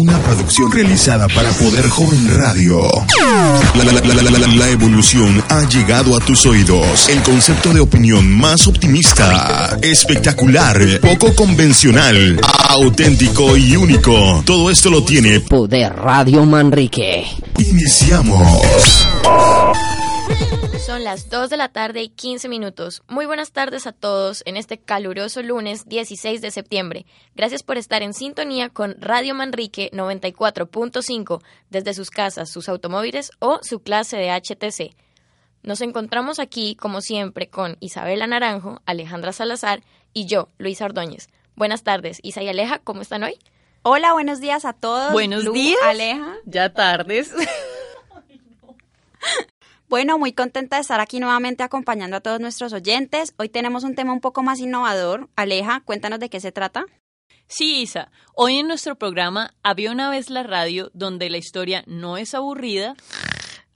Una producción realizada para Poder Joven Radio. La, la- la- la- la- la evolución ha llegado a tus oídos. El concepto de opinión más optimista, espectacular, poco convencional, auténtico y único. Todo esto lo tiene. Poder Radio Manrique. Iniciamos. Son las 2 de la tarde y 15 minutos. Muy buenas tardes a todos en este caluroso lunes 16 de septiembre. Gracias por estar en sintonía con Radio Manrique 94.5 desde sus casas, sus automóviles o su clase de HTC. Nos encontramos aquí, como siempre, con Isabela Naranjo, Alejandra Salazar y yo, Luis Ordóñez. Buenas tardes, Isa y Aleja, ¿cómo están hoy? Hola, buenos días a todos. Buenos Lu, días. Aleja. Ya tardes. Bueno, muy contenta de estar aquí nuevamente acompañando a todos nuestros oyentes. Hoy tenemos un tema un poco más innovador. Aleja, cuéntanos de qué se trata. Sí, Isa. Hoy en nuestro programa Había una vez la radio donde la historia no es aburrida.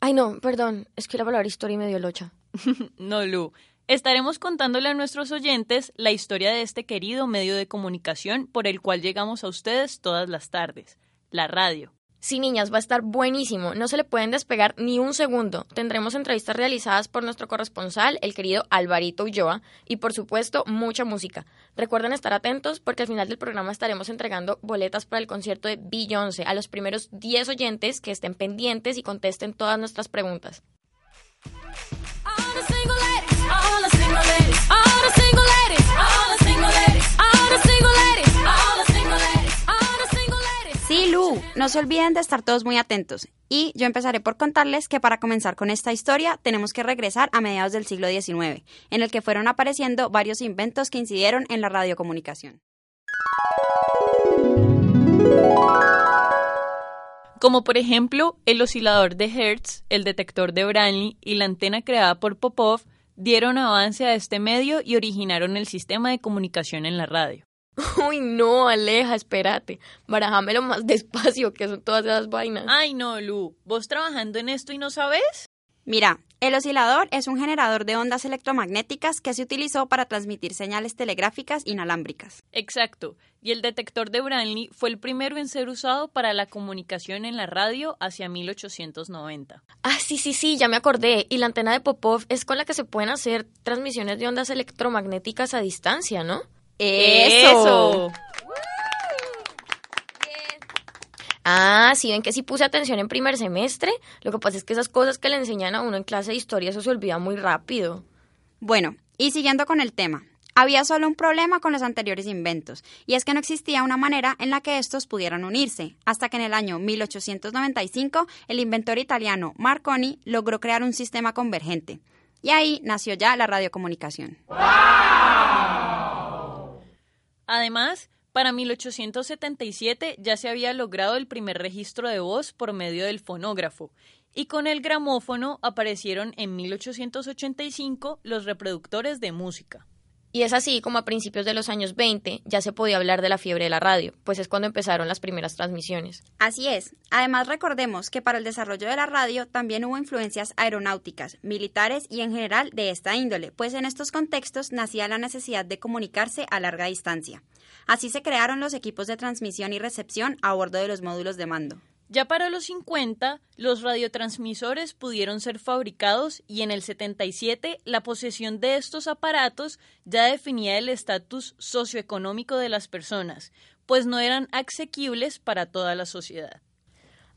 Ay, no, perdón, es que la palabra historia me dio locha. No, Lu. Estaremos contándole a nuestros oyentes la historia de este querido medio de comunicación por el cual llegamos a ustedes todas las tardes, la radio. Sí, niñas, va a estar buenísimo. No se le pueden despegar ni un segundo. Tendremos entrevistas realizadas por nuestro corresponsal, el querido Alvarito Ulloa, y por supuesto, mucha música. Recuerden estar atentos porque al final del programa estaremos entregando boletas para el concierto de Beyoncé a los primeros 10 oyentes que estén pendientes y contesten todas nuestras preguntas. Sí, Lu, no se olviden de estar todos muy atentos. Y yo empezaré por contarles que para comenzar con esta historia tenemos que regresar a mediados del siglo XIX, en el que fueron apareciendo varios inventos que incidieron en la radiocomunicación. Como por ejemplo, el oscilador de Hertz, el detector de Branly y la antena creada por Popov dieron avance a este medio y originaron el sistema de comunicación en la radio. Uy, no, Aleja, espérate. Barajámelo más despacio, que son todas esas vainas. Ay, no, Lu, ¿vos trabajando en esto y no sabes? Mira, el oscilador es un generador de ondas electromagnéticas que se utilizó para transmitir señales telegráficas inalámbricas. Exacto. Y el detector de Branly fue el primero en ser usado para la comunicación en la radio hacia 1890. Ah, sí, sí, sí, ya me acordé. Y la antena de Popov es con la que se pueden hacer transmisiones de ondas electromagnéticas a distancia, ¿no? ¡Eso! Ah, sí, ven que sí puse atención en primer semestre. Lo que pasa es que esas cosas que le enseñan a uno en clase de historia, eso se olvida muy rápido. Bueno, y siguiendo con el tema, había solo un problema con los anteriores inventos, y es que no existía una manera en la que estos pudieran unirse, hasta que en el año 1895 el inventor italiano Marconi logró crear un sistema convergente. Y ahí nació ya la radiocomunicación. Además, para 1877 ya se había logrado el primer registro de voz por medio del fonógrafo, y con el gramófono aparecieron en 1885 los reproductores de música. Y es así como a principios de los años 20 ya se podía hablar de la fiebre de la radio, pues es cuando empezaron las primeras transmisiones. Así es. Además recordemos que para el desarrollo de la radio también hubo influencias aeronáuticas, militares y en general de esta índole, pues en estos contextos nacía la necesidad de comunicarse a larga distancia. Así se crearon los equipos de transmisión y recepción a bordo de los módulos de mando. Ya para los 50, los radiotransmisores pudieron ser fabricados y en el 77 la posesión de estos aparatos ya definía el estatus socioeconómico de las personas, pues no eran asequibles para toda la sociedad.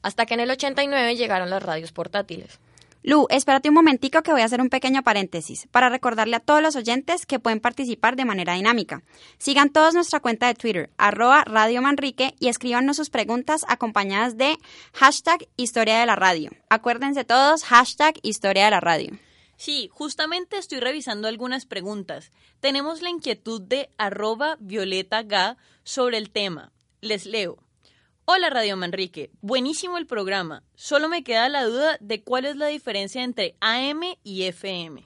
Hasta que en el 89 llegaron las radios portátiles. Lu, espérate un momentico que voy a hacer un pequeño paréntesis para recordarle a todos los oyentes que pueden participar de manera dinámica. Sigan todos nuestra cuenta de Twitter, arroba Radio Manrique, y escríbanos sus preguntas acompañadas de hashtag Historia de la Radio. Acuérdense todos, hashtag Historia de la Radio. Sí, justamente estoy revisando algunas preguntas. Tenemos la inquietud de arroba Violeta Ga sobre el tema. Les leo. Hola Radio Manrique, buenísimo el programa. Solo me queda la duda de cuál es la diferencia entre AM y FM.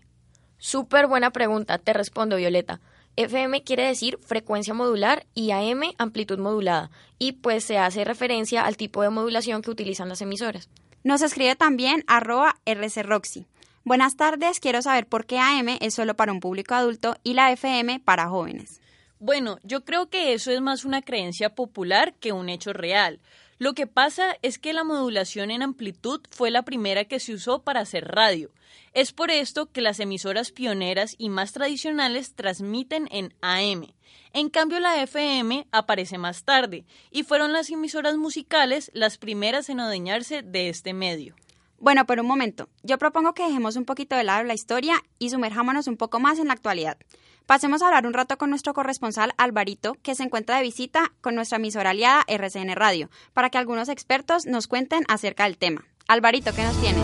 Súper buena pregunta, te respondo Violeta. FM quiere decir frecuencia modular y AM amplitud modulada, y pues se hace referencia al tipo de modulación que utilizan las emisoras. Nos escribe también arroba rcroxy. Buenas tardes, quiero saber por qué AM es solo para un público adulto y la FM para jóvenes. Bueno, yo creo que eso es más una creencia popular que un hecho real. Lo que pasa es que la modulación en amplitud fue la primera que se usó para hacer radio. Es por esto que las emisoras pioneras y más tradicionales transmiten en AM. En cambio, la FM aparece más tarde y fueron las emisoras musicales las primeras en adueñarse de este medio. Bueno, pero un momento. Yo propongo que dejemos un poquito de lado la historia y sumerjámonos un poco más en la actualidad. Pasemos a hablar un rato con nuestro corresponsal Alvarito, que se encuentra de visita con nuestra emisora aliada RCN Radio, para que algunos expertos nos cuenten acerca del tema. Alvarito, ¿qué nos tienes?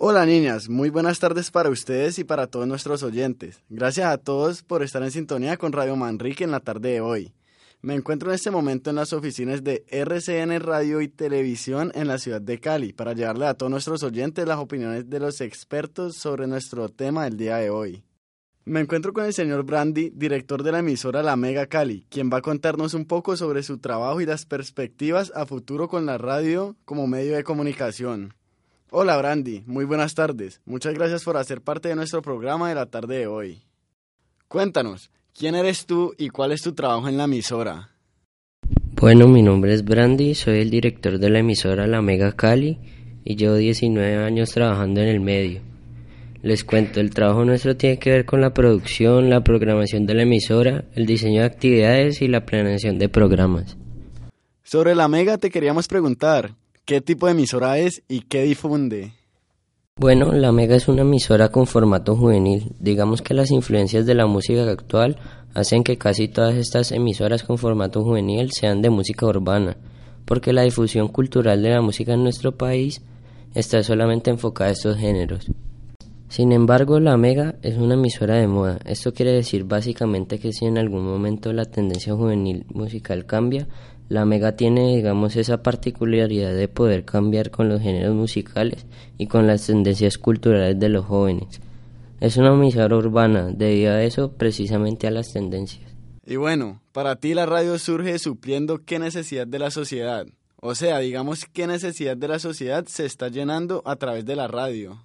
Hola niñas, muy buenas tardes para ustedes y para todos nuestros oyentes. Gracias a todos por estar en sintonía con Radio Manrique en la tarde de hoy. Me encuentro en este momento en las oficinas de RCN Radio y Televisión en la ciudad de Cali para llevarle a todos nuestros oyentes las opiniones de los expertos sobre nuestro tema del día de hoy. Me encuentro con el señor Brandy, director de la emisora La Mega Cali, quien va a contarnos un poco sobre su trabajo y las perspectivas a futuro con la radio como medio de comunicación. Hola Brandy, muy buenas tardes. Muchas gracias por hacer parte de nuestro programa de la tarde de hoy. Cuéntanos, ¿quién eres tú y cuál es tu trabajo en la emisora? Bueno, mi nombre es Brandy, soy el director de la emisora La Mega Cali y llevo 19 años trabajando en el medio. Les cuento, el trabajo nuestro tiene que ver con la producción, la programación de la emisora, el diseño de actividades y la planeación de programas. Sobre la Mega te queríamos preguntar, ¿qué tipo de emisora es y qué difunde? Bueno, la Mega es una emisora con formato juvenil. Digamos que las influencias de la música actual hacen que casi todas estas emisoras con formato juvenil sean de música urbana, porque la difusión cultural de la música en nuestro país está solamente enfocada a estos géneros. Sin embargo, la Mega es una emisora de moda. Esto quiere decir básicamente que si en algún momento la tendencia juvenil musical cambia, la Mega tiene, digamos, esa particularidad de poder cambiar con los géneros musicales y con las tendencias culturales de los jóvenes. Es una emisora urbana, debido a eso, precisamente a las tendencias. Y bueno, para ti la radio surge supliendo qué necesidad de la sociedad. O sea, digamos qué necesidad de la sociedad se está llenando a través de la radio.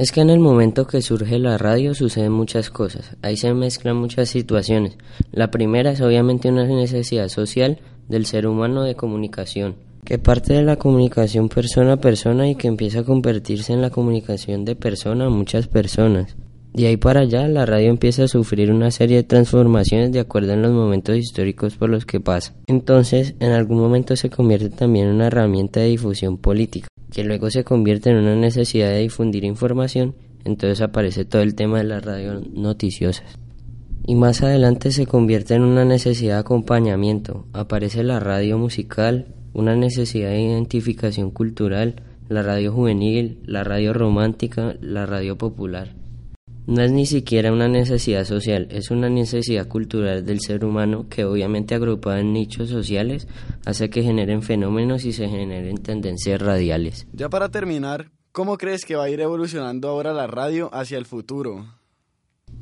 Es que en el momento que surge la radio suceden muchas cosas, ahí se mezclan muchas situaciones. La primera es obviamente una necesidad social del ser humano de comunicación, que parte de la comunicación persona a persona y que empieza a convertirse en la comunicación de persona a muchas personas. De ahí para allá la radio empieza a sufrir una serie de transformaciones de acuerdo en los momentos históricos por los que pasa. Entonces, en algún momento se convierte también en una herramienta de difusión política que luego se convierte en una necesidad de difundir información, entonces aparece todo el tema de las radio noticiosas. Y más adelante se convierte en una necesidad de acompañamiento, aparece la radio musical, una necesidad de identificación cultural, la radio juvenil, la radio romántica, la radio popular. No es ni siquiera una necesidad social, es una necesidad cultural del ser humano que obviamente agrupada en nichos sociales hace que generen fenómenos y se generen tendencias radiales. Ya para terminar, ¿cómo crees que va a ir evolucionando ahora la radio hacia el futuro?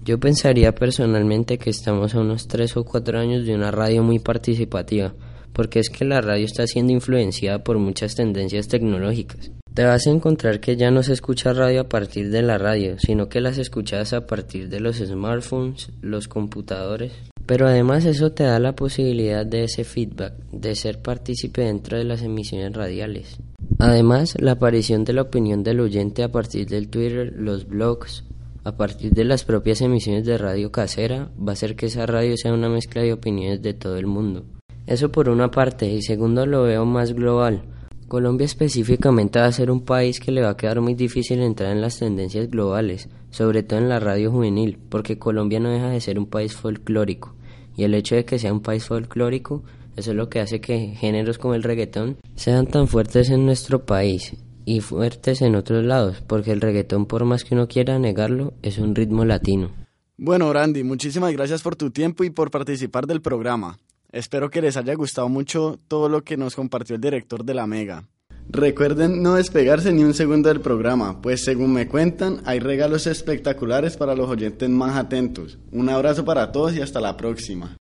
Yo pensaría personalmente que estamos a unos 3 o 4 años de una radio muy participativa, porque es que la radio está siendo influenciada por muchas tendencias tecnológicas. Te vas a encontrar que ya no se escucha radio a partir de la radio, sino que las escuchas a partir de los smartphones, los computadores. Pero además eso te da la posibilidad de ese feedback, de ser partícipe dentro de las emisiones radiales. Además, la aparición de la opinión del oyente a partir del Twitter, los blogs, a partir de las propias emisiones de radio casera, va a hacer que esa radio sea una mezcla de opiniones de todo el mundo. Eso por una parte, y segundo lo veo más global. Colombia específicamente va a ser un país que le va a quedar muy difícil entrar en las tendencias globales, sobre todo en la radio juvenil, porque Colombia no deja de ser un país folclórico, y el hecho de que sea un país folclórico, eso es lo que hace que géneros como el reggaetón sean tan fuertes en nuestro país y fuertes en otros lados, porque el reggaetón, por más que uno quiera negarlo, es un ritmo latino. Bueno, Randy, muchísimas gracias por tu tiempo y por participar del programa. Espero que les haya gustado mucho todo lo que nos compartió el director de la Mega. Recuerden no despegarse ni un segundo del programa, pues según me cuentan, hay regalos espectaculares para los oyentes más atentos. Un abrazo para todos y hasta la próxima.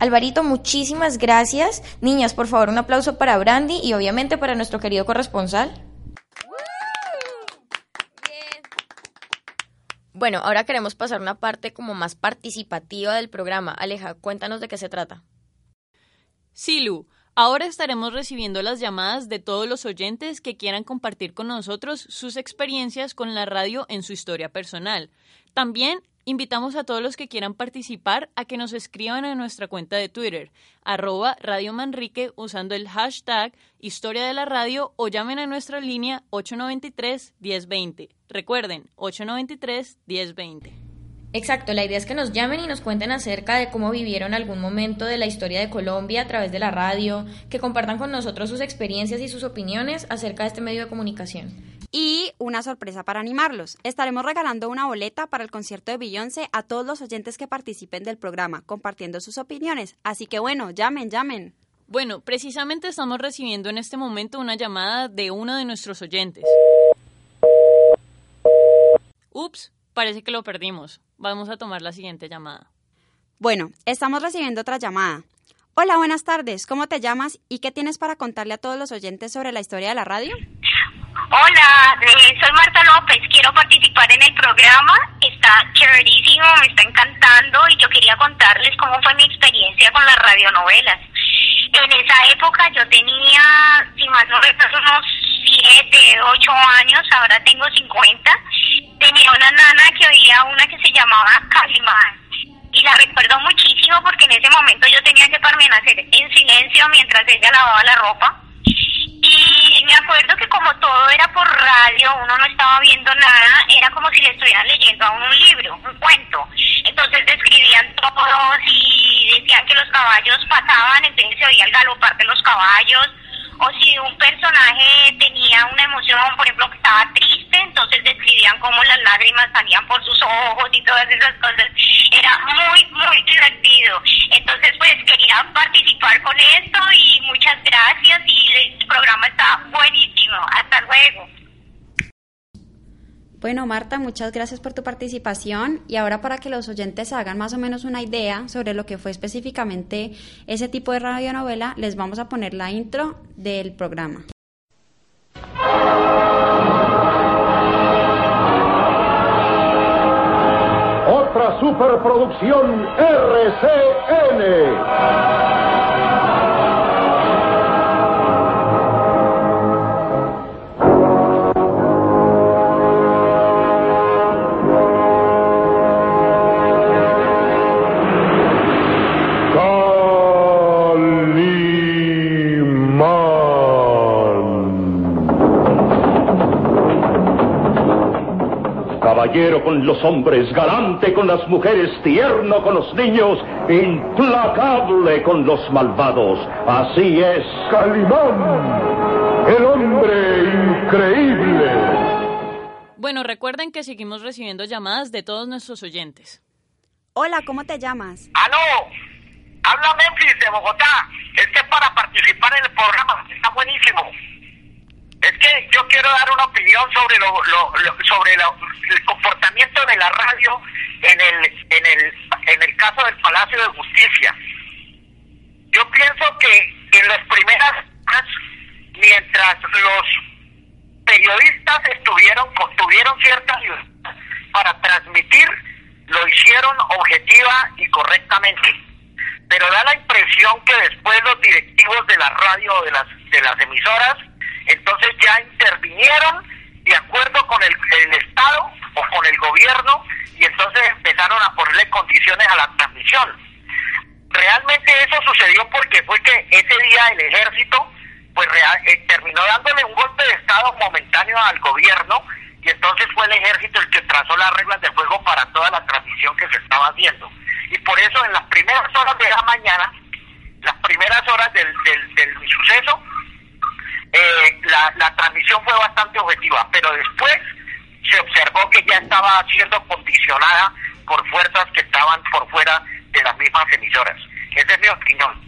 Alvarito, muchísimas gracias. Niñas, por favor, un aplauso para Brandy y obviamente para nuestro querido corresponsal. Bueno, ahora queremos pasar una parte como más participativa del programa. Aleja, cuéntanos de qué se trata. Sí, Lu. Ahora estaremos recibiendo las llamadas de todos los oyentes que quieran compartir con nosotros sus experiencias con la radio en su historia personal. También invitamos a todos los que quieran participar a que nos escriban a nuestra cuenta de Twitter, arroba Radio Manrique, usando el hashtag Historia de la Radio o llamen a nuestra línea 893-1020. Recuerden, 893-1020. Exacto, la idea es que nos llamen y nos cuenten acerca de cómo vivieron algún momento de la historia de Colombia a través de la radio, que compartan con nosotros sus experiencias y sus opiniones acerca de este medio de comunicación. Y una sorpresa para animarlos. Estaremos regalando una boleta para el concierto de Beyoncé a todos los oyentes que participen del programa, compartiendo sus opiniones. Así que bueno, llamen, llamen. Bueno, precisamente estamos recibiendo en este momento una llamada de uno de nuestros oyentes. Ups, parece que lo perdimos. Vamos a tomar la siguiente llamada. Bueno, estamos recibiendo otra llamada. Hola, buenas tardes. ¿Cómo te llamas y qué tienes para contarle a todos los oyentes sobre la historia de la radio? Hola, eh, soy Marta López, quiero participar en el programa, está chéverísimo, me está encantando y yo quería contarles cómo fue mi experiencia con las radionovelas. En esa época yo tenía, si mal no recuerdo, unos 7, 8 años, ahora tengo 50. Tenía una nana que oía una que se llamaba Calimán y la recuerdo muchísimo porque en ese momento yo tenía que permanecer en silencio mientras ella lavaba la ropa. Y me acuerdo que como todo era por uno no estaba viendo nada, era como si le estuvieran leyendo a un libro, un cuento. Entonces describían todos y decían que los caballos pasaban, entonces se oía el galopar de los caballos. O si un personaje tenía una emoción, por ejemplo, que estaba triste, entonces describían cómo las lágrimas salían por sus ojos y todas esas cosas. Era muy, muy divertido. Entonces, pues quería participar con esto y muchas gracias y el programa está buenísimo. Hasta luego. Bueno, Marta, muchas gracias por tu participación y ahora para que los oyentes hagan más o menos una idea sobre lo que fue específicamente ese tipo de radionovela, les vamos a poner la intro del programa. Otra superproducción RCN. Con los hombres, galante con las mujeres, tierno con los niños, implacable con los malvados. Así es. Calimán, el hombre increíble. Bueno, recuerden que seguimos recibiendo llamadas de todos nuestros oyentes. Hola, ¿cómo te llamas? ¡Aló! Habla Memphis de Bogotá. Es que para participar en el programa está buenísimo. Es que yo quiero dar una opinión sobre lo, lo- lo- sobre lo- el comportamiento de la radio en el en el en el caso del Palacio de Justicia. Yo pienso que en las primeras mientras los periodistas estuvieron tuvieron cierta libertad para transmitir, lo hicieron objetiva y correctamente. Pero da la impresión que después los directivos de la radio de las de las emisoras entonces ya intervinieron de acuerdo con el, el Estado o con el gobierno y entonces empezaron a ponerle condiciones a la transmisión. Realmente eso sucedió porque fue que ese día el ejército pues real- eh, terminó dándole un golpe de Estado momentáneo al gobierno y entonces fue el ejército el que trazó las reglas de juego para toda la transmisión que se estaba haciendo. Y por eso en las primeras horas de la mañana, las primeras horas del, del, del suceso, eh, la, la transmisión fue bastante objetiva, pero después se observó que ya estaba siendo condicionada por fuerzas que estaban por fuera de las mismas emisoras. Esa es mi opinión.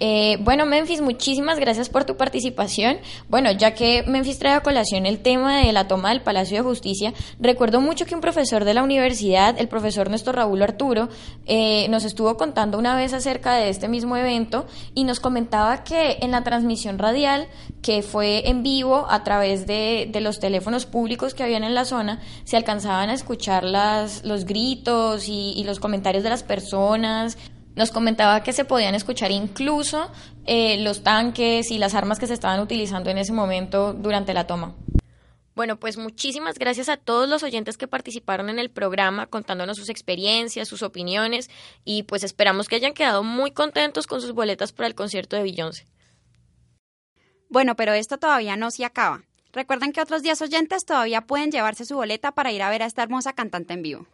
Eh, bueno, Memphis, muchísimas gracias por tu participación. Bueno, ya que Memphis trae a colación el tema de la toma del Palacio de Justicia, recuerdo mucho que un profesor de la universidad, el profesor Néstor Raúl Arturo, eh, nos estuvo contando una vez acerca de este mismo evento y nos comentaba que en la transmisión radial, que fue en vivo a través de, de los teléfonos públicos que habían en la zona, se alcanzaban a escuchar las, los gritos y los comentarios de las personas. Nos comentaba que se podían escuchar incluso eh, los tanques y las armas que se estaban utilizando en ese momento durante la toma. Bueno, pues muchísimas gracias a todos los oyentes que participaron en el programa contándonos sus experiencias, sus opiniones y pues esperamos que hayan quedado muy contentos con sus boletas para el concierto de Beyoncé. Bueno, pero esto todavía no se acaba. Recuerden que otros 10 oyentes todavía pueden llevarse su boleta para ir a ver a esta hermosa cantante en vivo.